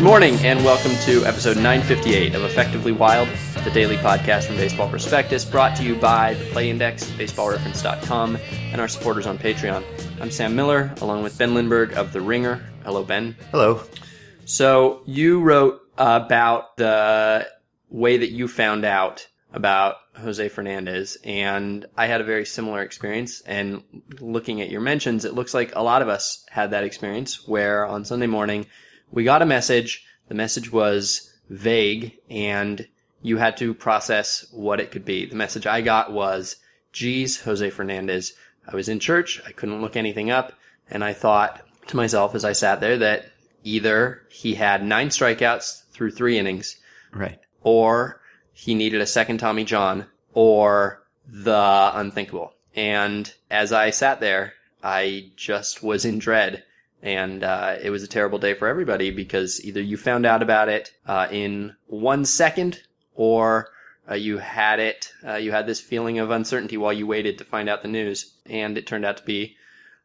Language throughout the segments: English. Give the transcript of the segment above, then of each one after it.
Good morning, and welcome to episode 958 of Effectively Wild, the daily podcast from Baseball Prospectus, brought to you by the Play Index, baseballreference.com, and our supporters on Patreon. I'm Sam Miller, along with Ben Lindbergh of The Ringer. Hello, Ben. Hello. So, you wrote about the way that you found out about Jose Fernandez, and I had a very similar experience. And looking at your mentions, it looks like a lot of us had that experience where on Sunday morning we got a message. The message was vague, and you had to process what it could be. The message I got was, geez, Jose Fernandez. I was in church, I couldn't look anything up, and I thought to myself as I sat there that either he had nine strikeouts through three innings, Right. or he needed a second Tommy John, or the unthinkable. And as I sat there, I just was in dread. And uh, it was a terrible day for everybody because either you found out about it uh, in one second, or uh, you had it, uh, you had this feeling of uncertainty while you waited to find out the news. And it turned out to be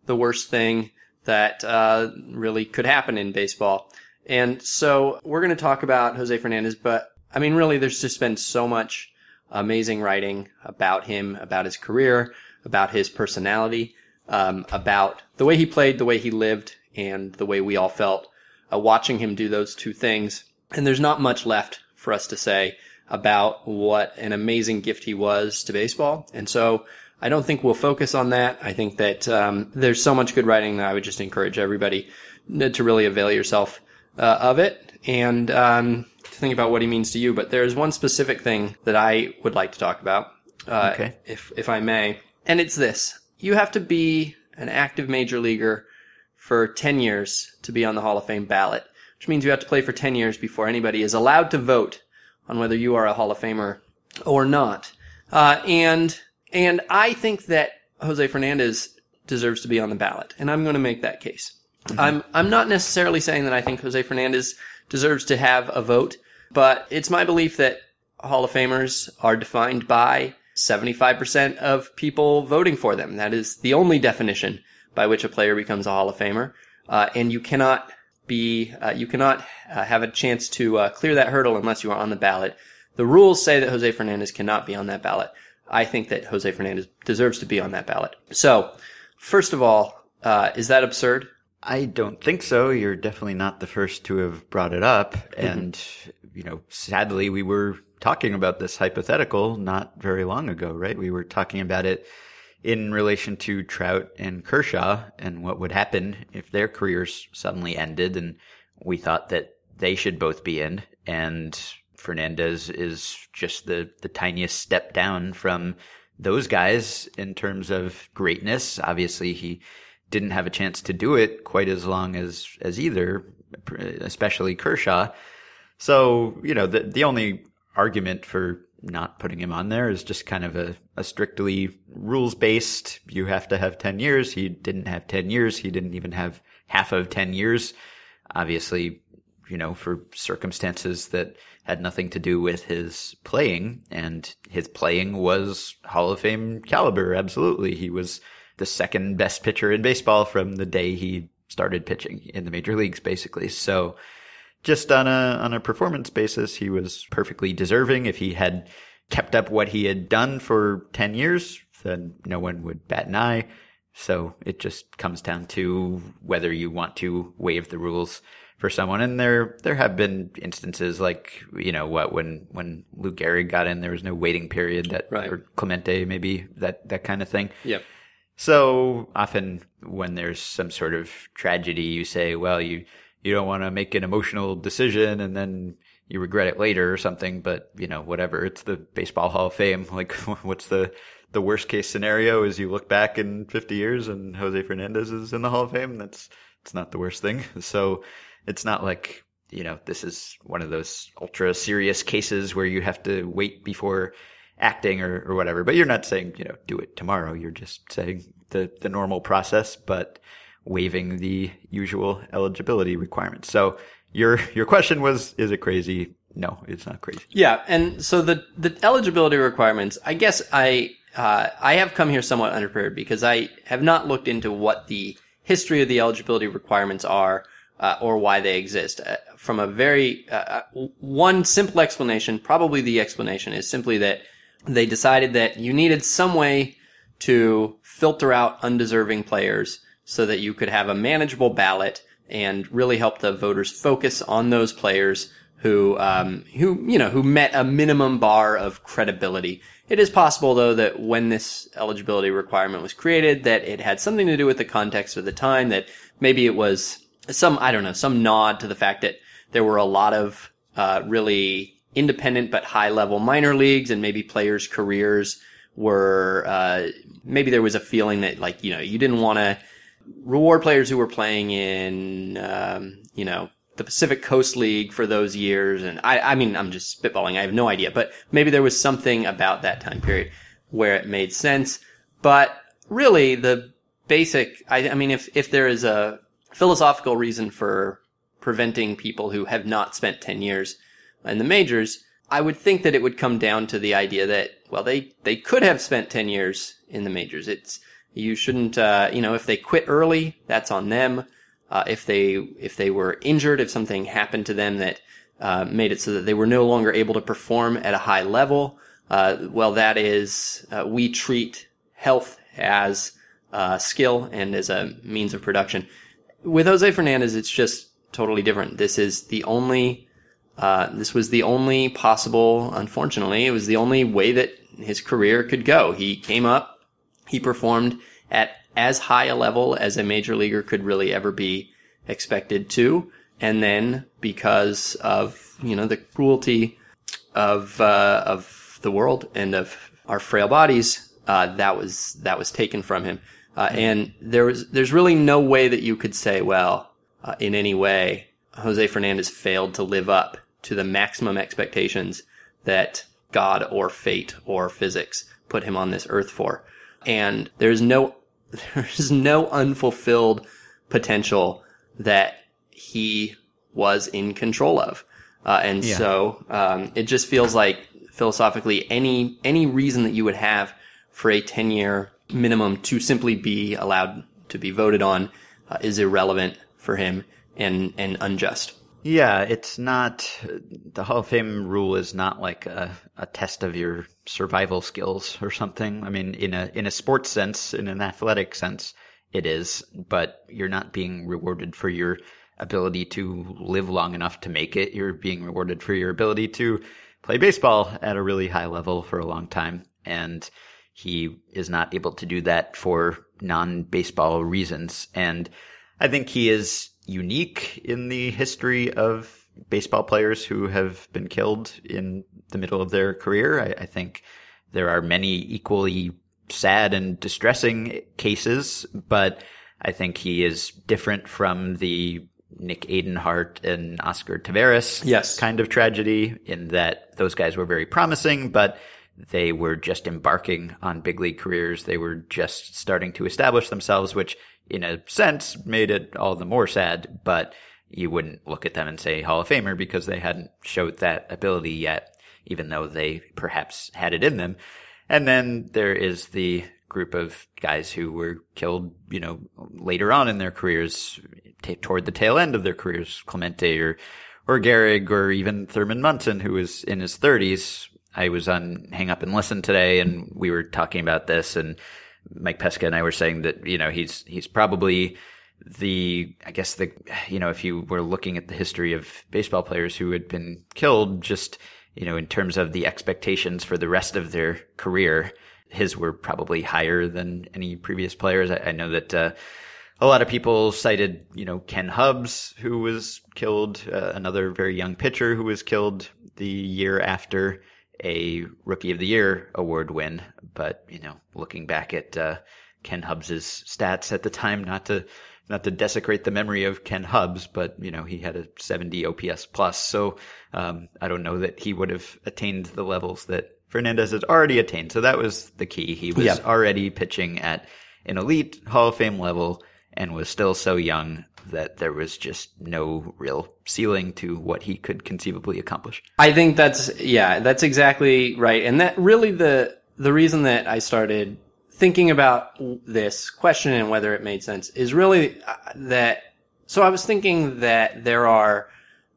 the worst thing that uh, really could happen in baseball. And so we're going to talk about Jose Fernandez, but I mean, really, there's just been so much amazing writing about him, about his career, about his personality, um, about the way he played, the way he lived, and the way we all felt uh, watching him do those two things. And there's not much left for us to say about what an amazing gift he was to baseball. And so I don't think we'll focus on that. I think that um, there's so much good writing that I would just encourage everybody to really avail yourself uh, of it and um, to think about what he means to you. But there's one specific thing that I would like to talk about, uh, Okay. if if I may, and it's this: you have to be an active major leaguer for 10 years to be on the Hall of Fame ballot, which means you have to play for 10 years before anybody is allowed to vote on whether you are a Hall of Famer or not. Uh, and and I think that Jose Fernandez deserves to be on the ballot, and I'm going to make that case. I'm I'm not necessarily saying that I think Jose Fernandez deserves to have a vote, but it's my belief that Hall of Famers are defined by 75% of people voting for them. That is the only definition by which a player becomes a Hall of Famer, uh, and you cannot be uh, you cannot uh, have a chance to uh, clear that hurdle unless you are on the ballot. The rules say that Jose Fernandez cannot be on that ballot. I think that Jose Fernandez deserves to be on that ballot. So, first of all, uh, is that absurd? I don't think so. You're definitely not the first to have brought it up. And, you know, sadly, we were talking about this hypothetical not very long ago, right? We were talking about it in relation to Trout and Kershaw and what would happen if their careers suddenly ended. And we thought that they should both be in. And Fernandez is just the, the tiniest step down from those guys in terms of greatness. Obviously, he didn't have a chance to do it quite as long as as either, especially Kershaw. So you know the the only argument for not putting him on there is just kind of a, a strictly rules based. You have to have ten years. He didn't have ten years. He didn't even have half of ten years. Obviously, you know, for circumstances that had nothing to do with his playing, and his playing was Hall of Fame caliber. Absolutely, he was the second best pitcher in baseball from the day he started pitching in the major leagues, basically. So just on a on a performance basis, he was perfectly deserving. If he had kept up what he had done for ten years, then no one would bat an eye. So it just comes down to whether you want to waive the rules for someone. And there there have been instances like you know what when when Lou Gehrig got in, there was no waiting period that Right. or Clemente maybe that that kind of thing. Yep. So often when there's some sort of tragedy, you say, well, you, you don't want to make an emotional decision and then you regret it later or something, but you know, whatever. It's the baseball hall of fame. Like what's the, the worst case scenario is you look back in 50 years and Jose Fernandez is in the hall of fame. That's, it's not the worst thing. So it's not like, you know, this is one of those ultra serious cases where you have to wait before acting or, or whatever. But you're not saying, you know, do it tomorrow. You're just saying the, the normal process, but waiving the usual eligibility requirements. So your, your question was, is it crazy? No, it's not crazy. Yeah, and so the the eligibility requirements, I guess I uh, I have come here somewhat unprepared because I have not looked into what the history of the eligibility requirements are uh, or why they exist. Uh, from a very uh, uh, one simple explanation, probably the explanation is simply that they decided that you needed some way to filter out undeserving players so that you could have a manageable ballot and really help the voters focus on those players who um, who you know who met a minimum bar of credibility. It is possible though that when this eligibility requirement was created that it had something to do with the context of the time that maybe it was some I don't know some nod to the fact that there were a lot of uh, really independent but high level minor leagues and maybe players' careers were uh, maybe there was a feeling that like you know you didn't want to reward players who were playing in um, you know the Pacific Coast League for those years. And I, I mean I'm just spitballing. I have no idea. But maybe there was something about that time period where it made sense. But really the basic I, I mean if if there is a philosophical reason for preventing people who have not spent 10 years in the majors, I would think that it would come down to the idea that, well, they, they could have spent 10 years in the majors. It's, you shouldn't, uh, you know, if they quit early, that's on them. Uh, if they, if they were injured, if something happened to them that, uh, made it so that they were no longer able to perform at a high level, uh, well, that is, uh, we treat health as, uh, skill and as a means of production. With Jose Fernandez, it's just totally different. This is the only uh, this was the only possible, unfortunately, it was the only way that his career could go. He came up, he performed at as high a level as a major leaguer could really ever be expected to. And then because of, you know, the cruelty of, uh, of the world and of our frail bodies, uh, that was, that was taken from him. Uh, and there was, there's really no way that you could say, well, uh, in any way, Jose Fernandez failed to live up to the maximum expectations that God or fate or physics put him on this earth for. And there's no, there's no unfulfilled potential that he was in control of. Uh, and yeah. so, um, it just feels like philosophically any, any reason that you would have for a 10 year minimum to simply be allowed to be voted on uh, is irrelevant for him and, and unjust. Yeah, it's not the Hall of Fame rule is not like a, a test of your survival skills or something. I mean, in a in a sports sense, in an athletic sense, it is, but you're not being rewarded for your ability to live long enough to make it. You're being rewarded for your ability to play baseball at a really high level for a long time. And he is not able to do that for non baseball reasons. And I think he is unique in the history of baseball players who have been killed in the middle of their career. I, I think there are many equally sad and distressing cases, but I think he is different from the Nick Adenhart and Oscar Taveras yes. kind of tragedy in that those guys were very promising, but they were just embarking on big league careers. They were just starting to establish themselves, which in a sense made it all the more sad, but you wouldn't look at them and say Hall of Famer because they hadn't showed that ability yet, even though they perhaps had it in them. And then there is the group of guys who were killed, you know, later on in their careers, t- toward the tail end of their careers, Clemente or, or Gehrig or even Thurman Munson, who was in his thirties. I was on Hang Up and Listen today and we were talking about this and Mike Pesca and I were saying that you know he's he's probably the I guess the you know if you were looking at the history of baseball players who had been killed just you know in terms of the expectations for the rest of their career his were probably higher than any previous players. I, I know that uh, a lot of people cited you know Ken Hubbs who was killed uh, another very young pitcher who was killed the year after a Rookie of the Year award win. But you know, looking back at uh, Ken Hubbs's stats at the time, not to not to desecrate the memory of Ken Hubbs, but you know he had a 70 OPS plus, so um, I don't know that he would have attained the levels that Fernandez has already attained. So that was the key. He was yeah. already pitching at an elite Hall of Fame level and was still so young that there was just no real ceiling to what he could conceivably accomplish. I think that's yeah, that's exactly right. And that really the the reason that I started thinking about this question and whether it made sense is really uh, that So I was thinking that there are,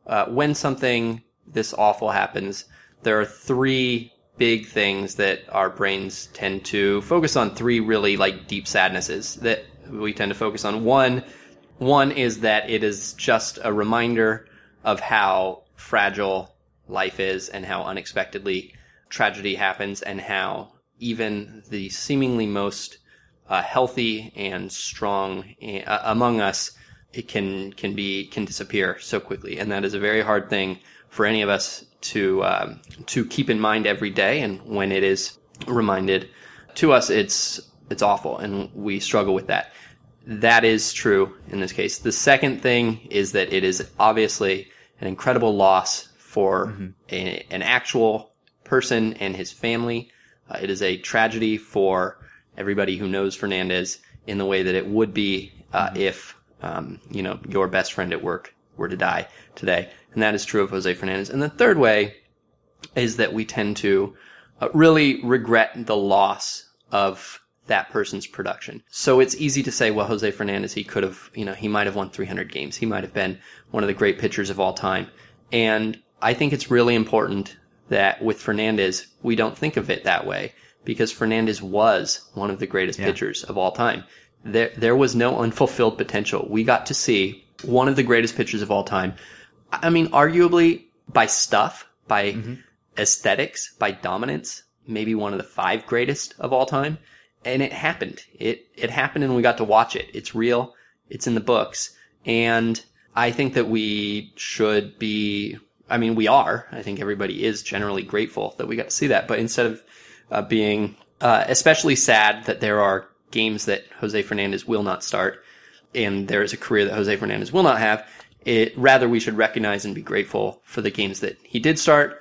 uh, when something this awful happens, there are three big things that our brains tend to focus on. Three really like deep sadnesses that we tend to focus on. One, one is that it is just a reminder of how fragile life is and how unexpectedly tragedy happens and how even the seemingly most uh, healthy and strong uh, among us it can can be can disappear so quickly. And that is a very hard thing for any of us to um, to keep in mind every day. And when it is reminded to us it's it's awful and we struggle with that that is true in this case the second thing is that it is obviously an incredible loss for mm-hmm. a, an actual person and his family uh, it is a tragedy for everybody who knows Fernandez in the way that it would be uh, mm-hmm. if um, you know your best friend at work were to die today, and that is true of Jose Fernandez. And the third way is that we tend to uh, really regret the loss of that person's production. So it's easy to say, well, Jose Fernandez, he could have, you know, he might have won 300 games. He might have been one of the great pitchers of all time. And I think it's really important that with Fernandez, we don't think of it that way because Fernandez was one of the greatest yeah. pitchers of all time. There, there was no unfulfilled potential. We got to see one of the greatest pitchers of all time. I mean, arguably by stuff, by mm-hmm. aesthetics, by dominance, maybe one of the five greatest of all time. And it happened. It, it happened and we got to watch it. It's real. It's in the books. And I think that we should be I mean, we are. I think everybody is generally grateful that we got to see that. But instead of uh, being uh, especially sad that there are games that Jose Fernandez will not start, and there is a career that Jose Fernandez will not have, it rather we should recognize and be grateful for the games that he did start,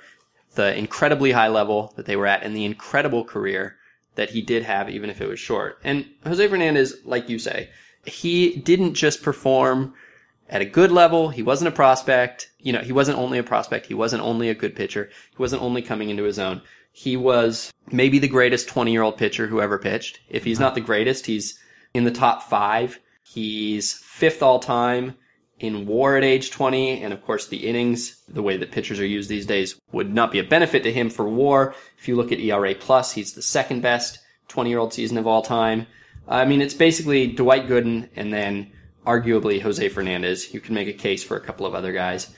the incredibly high level that they were at, and the incredible career that he did have, even if it was short. And Jose Fernandez, like you say, he didn't just perform at a good level. He wasn't a prospect. You know, he wasn't only a prospect. He wasn't only a good pitcher. He wasn't only coming into his own. He was maybe the greatest 20 year old pitcher who ever pitched. If he's mm-hmm. not the greatest, he's in the top five. He's fifth all time in war at age 20. And of course, the innings, the way that pitchers are used these days would not be a benefit to him for war. If you look at ERA plus, he's the second best 20 year old season of all time. I mean, it's basically Dwight Gooden and then arguably Jose Fernandez. You can make a case for a couple of other guys.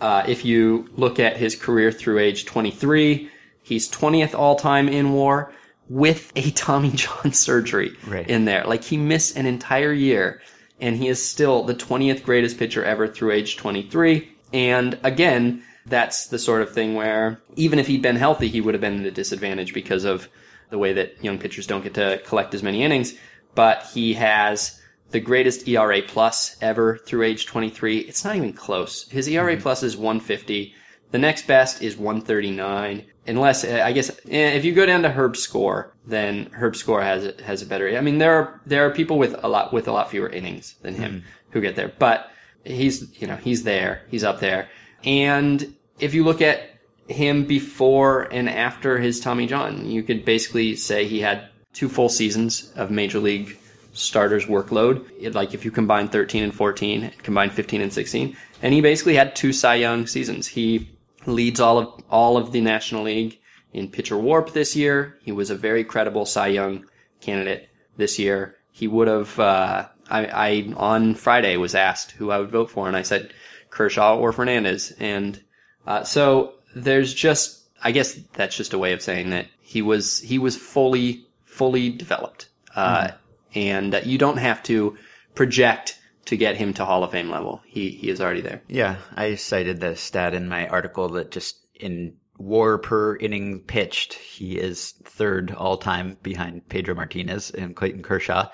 Uh, if you look at his career through age 23, he's 20th all time in war with a Tommy John surgery right. in there. Like he missed an entire year and he is still the 20th greatest pitcher ever through age 23. And again, that's the sort of thing where even if he'd been healthy, he would have been at a disadvantage because of the way that young pitchers don't get to collect as many innings. But he has the greatest ERA plus ever through age 23. It's not even close. His ERA mm-hmm. plus is 150. The next best is 139. Unless I guess eh, if you go down to Herb score, then Herb score has a, has a better. I mean, there are there are people with a lot with a lot fewer innings than him mm-hmm. who get there, but he's you know he's there, he's up there. And if you look at him before and after his Tommy John, you could basically say he had two full seasons of major league starters workload. It, like if you combine 13 and 14, combine 15 and 16, and he basically had two Cy Young seasons. He leads all of all of the National League in pitcher WARP this year. He was a very credible Cy Young candidate this year. He would have. Uh, I, I on Friday was asked who I would vote for, and I said Kershaw or Fernandez, and uh, so there's just. I guess that's just a way of saying that he was he was fully fully developed. Uh, mm and you don't have to project to get him to Hall of Fame level. He he is already there. Yeah, I cited the stat in my article that just in WAR per inning pitched, he is third all time behind Pedro Martinez and Clayton Kershaw,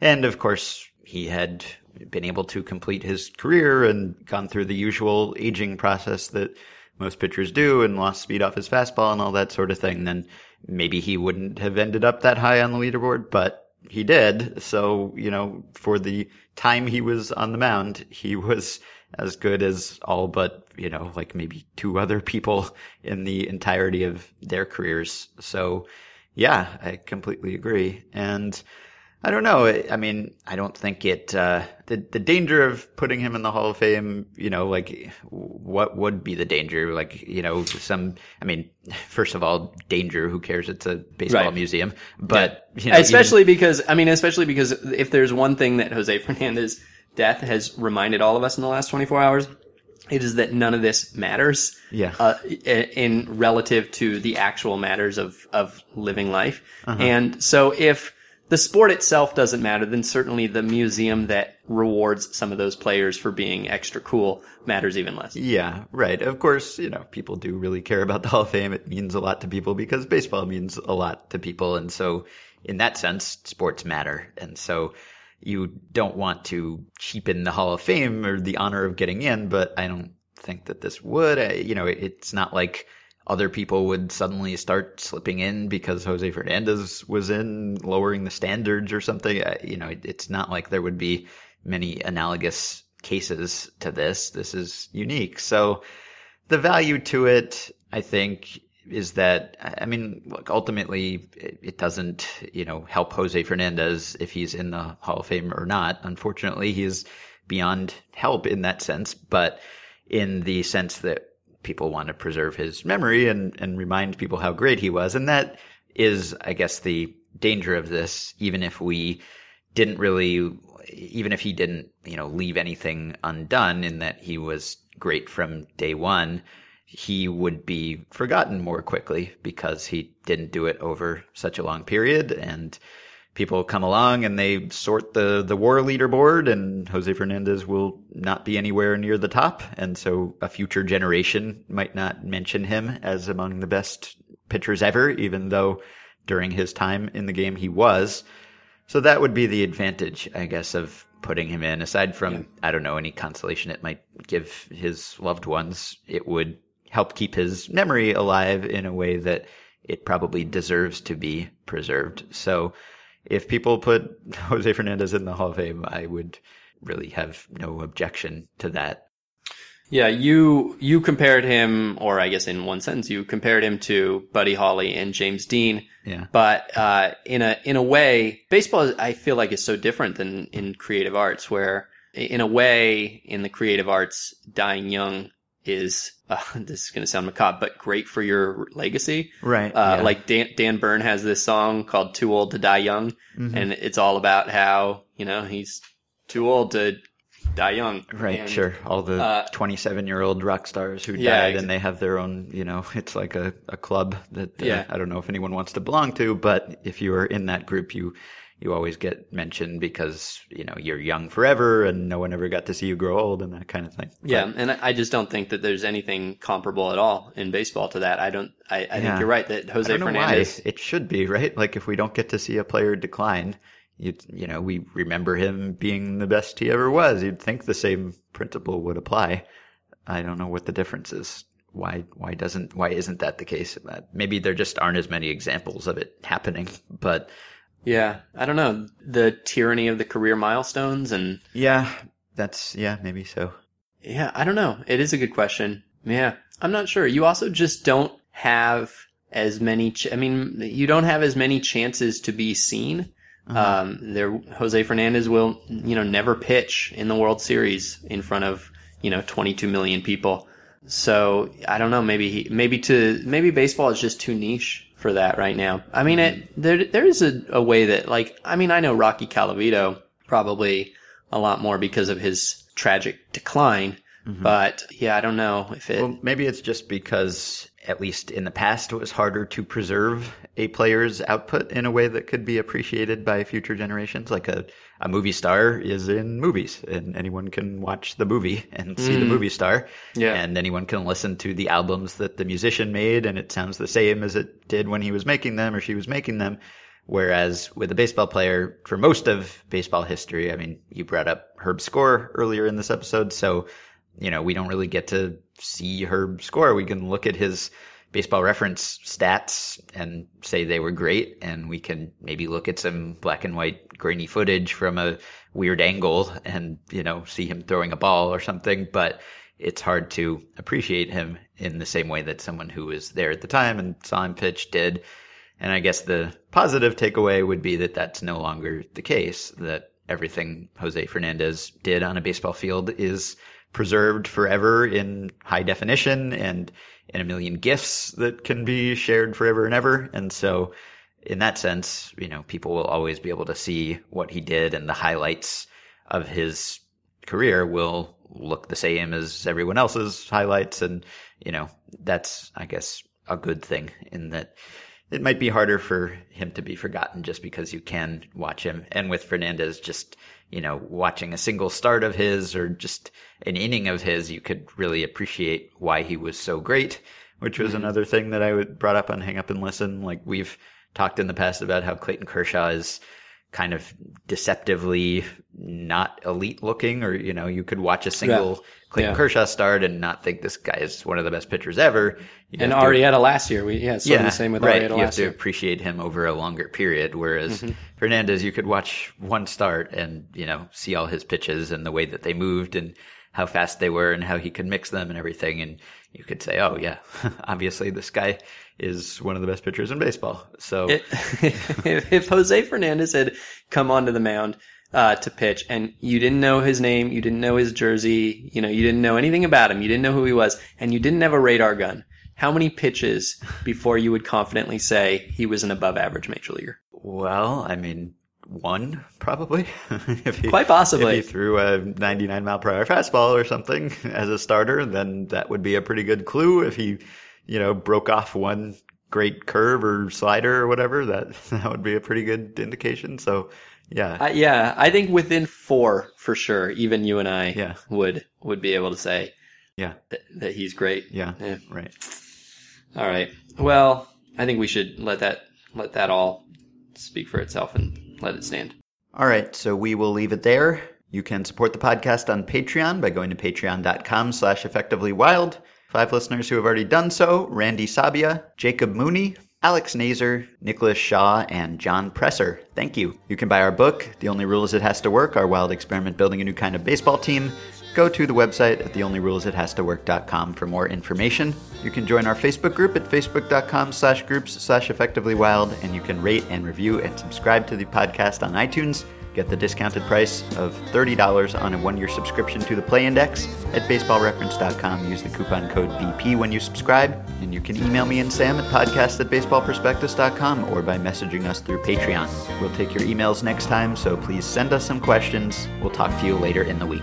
and of course he had been able to complete his career and gone through the usual aging process that most pitchers do and lost speed off his fastball and all that sort of thing, then maybe he wouldn't have ended up that high on the leaderboard, but he did. So, you know, for the time he was on the mound, he was as good as all but, you know, like maybe two other people in the entirety of their careers. So, yeah, I completely agree. And I don't know. I mean, I don't think it. Uh, the the danger of putting him in the Hall of Fame, you know, like what would be the danger? Like, you know, some. I mean, first of all, danger. Who cares? It's a baseball Right. museum. But Yeah. you know, even- especially because I mean, especially because if there's one thing that Jose Fernandez death has reminded all of us in the last 24 hours, it is that none of this matters. Yeah. Uh, in relative to the actual matters of of living life, Uh-huh. and so if the sport itself doesn't matter, then certainly the museum that rewards some of those players for being extra cool matters even less. Yeah, right. Of course, you know, people do really care about the Hall of Fame. It means a lot to people because baseball means a lot to people. And so, in that sense, sports matter. And so, you don't want to cheapen the Hall of Fame or the honor of getting in, but I don't think that this would. I, you know, it's not like other people would suddenly start slipping in because Jose Fernandez was in, lowering the standards or something. You know, it, it's not like there would be many analogous cases to this. This is unique. So the value to it, I think, is that, I mean, look, ultimately it, it doesn't, you know, help Jose Fernandez if he's in the Hall of Fame or not. Unfortunately, he's beyond help in that sense, but in the sense that people want to preserve his memory and, and remind people how great he was. And that is, I guess, the danger of this, even if we didn't really, even if he didn't, you know, leave anything undone in that he was great from day one, he would be forgotten more quickly because he didn't do it over such a long period and people come along and they sort the, the war leaderboard and Jose Fernandez will not be anywhere near the top. And so a future generation might not mention him as among the best pitchers ever, even though during his time in the game he was. So that would be the advantage, I guess, of putting him in. Aside from, I don't know, any consolation it might give his loved ones, it would help keep his memory alive in a way that it probably deserves to be preserved. So if people put Jose Fernandez in the Hall of Fame, I would really have no objection to that. Yeah, you you compared him, or I guess in one sentence, you compared him to Buddy Holly and James Dean. Yeah. But uh, in a in a way, baseball is, I feel like is so different than in creative arts, where in a way, in the creative arts, dying young is uh, this is going to sound macabre, but great for your legacy. Right. Uh, yeah. Like Dan, Dan Byrne has this song called "Too Old to Die Young," Mhm. and it's all about how you know he's too old to die young. Right, And, sure. All the uh, 27 year old rock stars who Yeah, died and they have their own, you know, it's like a, a club that uh, Yeah. I don't know if anyone wants to belong to, but if you are in that group, you, you always get mentioned because, you know, you're young forever and no one ever got to see you grow old and that kind of thing. Yeah, and I just don't think that there's anything comparable at all in baseball to that. I don't. I, I Yeah. think you're right that But Jose I don't know Fernandez. why. It should be, right? Like if we don't get to see a player decline, you, you know, we remember him being the best he ever was. You'd think the same principle would apply. I don't know what the difference is. Why, why doesn't, why isn't that the case? Uh, Maybe there just aren't as many examples of it happening, but Yeah, I don't know the tyranny of the career milestones, and yeah, that's, yeah, maybe so. yeah, I don't know. It is a good question. Yeah, I'm not sure. You also just don't have as many. Ch- I mean, you don't have as many chances to be seen. Uh-huh. Um, there, Jose Fernandez will, you know, never pitch in the World Series in front of, you know, 22 million people. So I don't know. Maybe he, maybe to maybe baseball is just too niche for that right now. I mean, it mm-hmm. there there is a, a way that like I mean I know Rocky Colavito probably a lot more because of his tragic decline, Mm-hmm. but yeah, I don't know if it. Well, maybe it's just because, at least in the past, it was harder to preserve a player's output in a way that could be appreciated by future generations. Like a, a movie star is in movies, and anyone can watch the movie and see the mm. movie star. Yeah. And anyone can listen to the albums that the musician made, and it sounds the same as it did when he was making them or she was making them. Whereas with a baseball player, for most of baseball history, I mean, you brought up Herb Score earlier in this episode, so you know, we don't really get to see Herb score. We can look at his baseball reference stats and say they were great. And we can maybe look at some black and white grainy footage from a weird angle and, you know, see him throwing a ball or something. But it's hard to appreciate him in the same way that someone who was there at the time and saw him pitch did. And I guess the positive takeaway would be that that's no longer the case, that everything Jose Fernandez did on a baseball field is preserved forever in high definition and in a million gifs that can be shared forever and ever. And so in that sense, you know, people will always be able to see what he did and the highlights of his career will look the same as everyone else's highlights. And, you know, that's, I guess, a good thing in that it might be harder for him to be forgotten just because you can watch him. And with Fernandez, just, you know, watching a single start of his or just an inning of his, you could really appreciate why he was so great, which was mm-hmm. another thing that I would brought up on Hang Up and Listen. Like we've talked in the past about how Clayton Kershaw is kind of deceptively not elite looking, or you know, you could watch a single yeah. Clayton yeah. Kershaw start and not think this guy is one of the best pitchers ever. You and Arrieta to, last year, we yeah, yeah, the same with right. Arrieta you have to year. appreciate him over a longer period. Whereas mm-hmm. Fernandez, you could watch one start and you know see all his pitches and the way that they moved and how fast they were and how he could mix them and everything, and you could say, oh yeah, obviously this guy is one of the best pitchers in baseball. So if, if Jose Fernandez had come onto the mound uh, to pitch and you didn't know his name, you didn't know his jersey, you know, you didn't know anything about him, you didn't know who he was, and you didn't have a radar gun, how many pitches before you would confidently say he was an above average major leaguer? Well, I mean, one probably. if he, Quite possibly. If he threw a 99 mile per hour fastball or something as a starter, then that would be a pretty good clue. If he you know, broke off one great curve or slider or whatever, that that would be a pretty good indication. So, yeah, uh, yeah, I think within four for sure, even you and I yeah. would would be able to say, yeah, that, that he's great. Yeah, yeah, right. All right. Well, I think we should let that let that all speak for itself and let it stand. All right, so we will leave it there. You can support the podcast on Patreon by going to patreon.com slash effectively wild. Five listeners who have already done so Randy Sabia, Jacob Mooney, Alex Nazer, Nicholas Shaw, and John Presser. Thank you. You can buy our book, The Only Rule Is It Has to Work Our Wild Experiment Building a New Kind of Baseball Team. Go to the website at theonlyruleisithastowork.com for more information. You can join our Facebook group at facebook.com slash groups slash effectively wild, and you can rate and review and subscribe to the podcast on iTunes. Get the discounted price of $30 on a one year subscription to the Play Index at baseballreference.com. Use the coupon code BP when you subscribe. And you can email me and Sam at podcast at baseballprospectus.com or by messaging us through Patreon. We'll take your emails next time, so please send us some questions. We'll talk to you later in the week.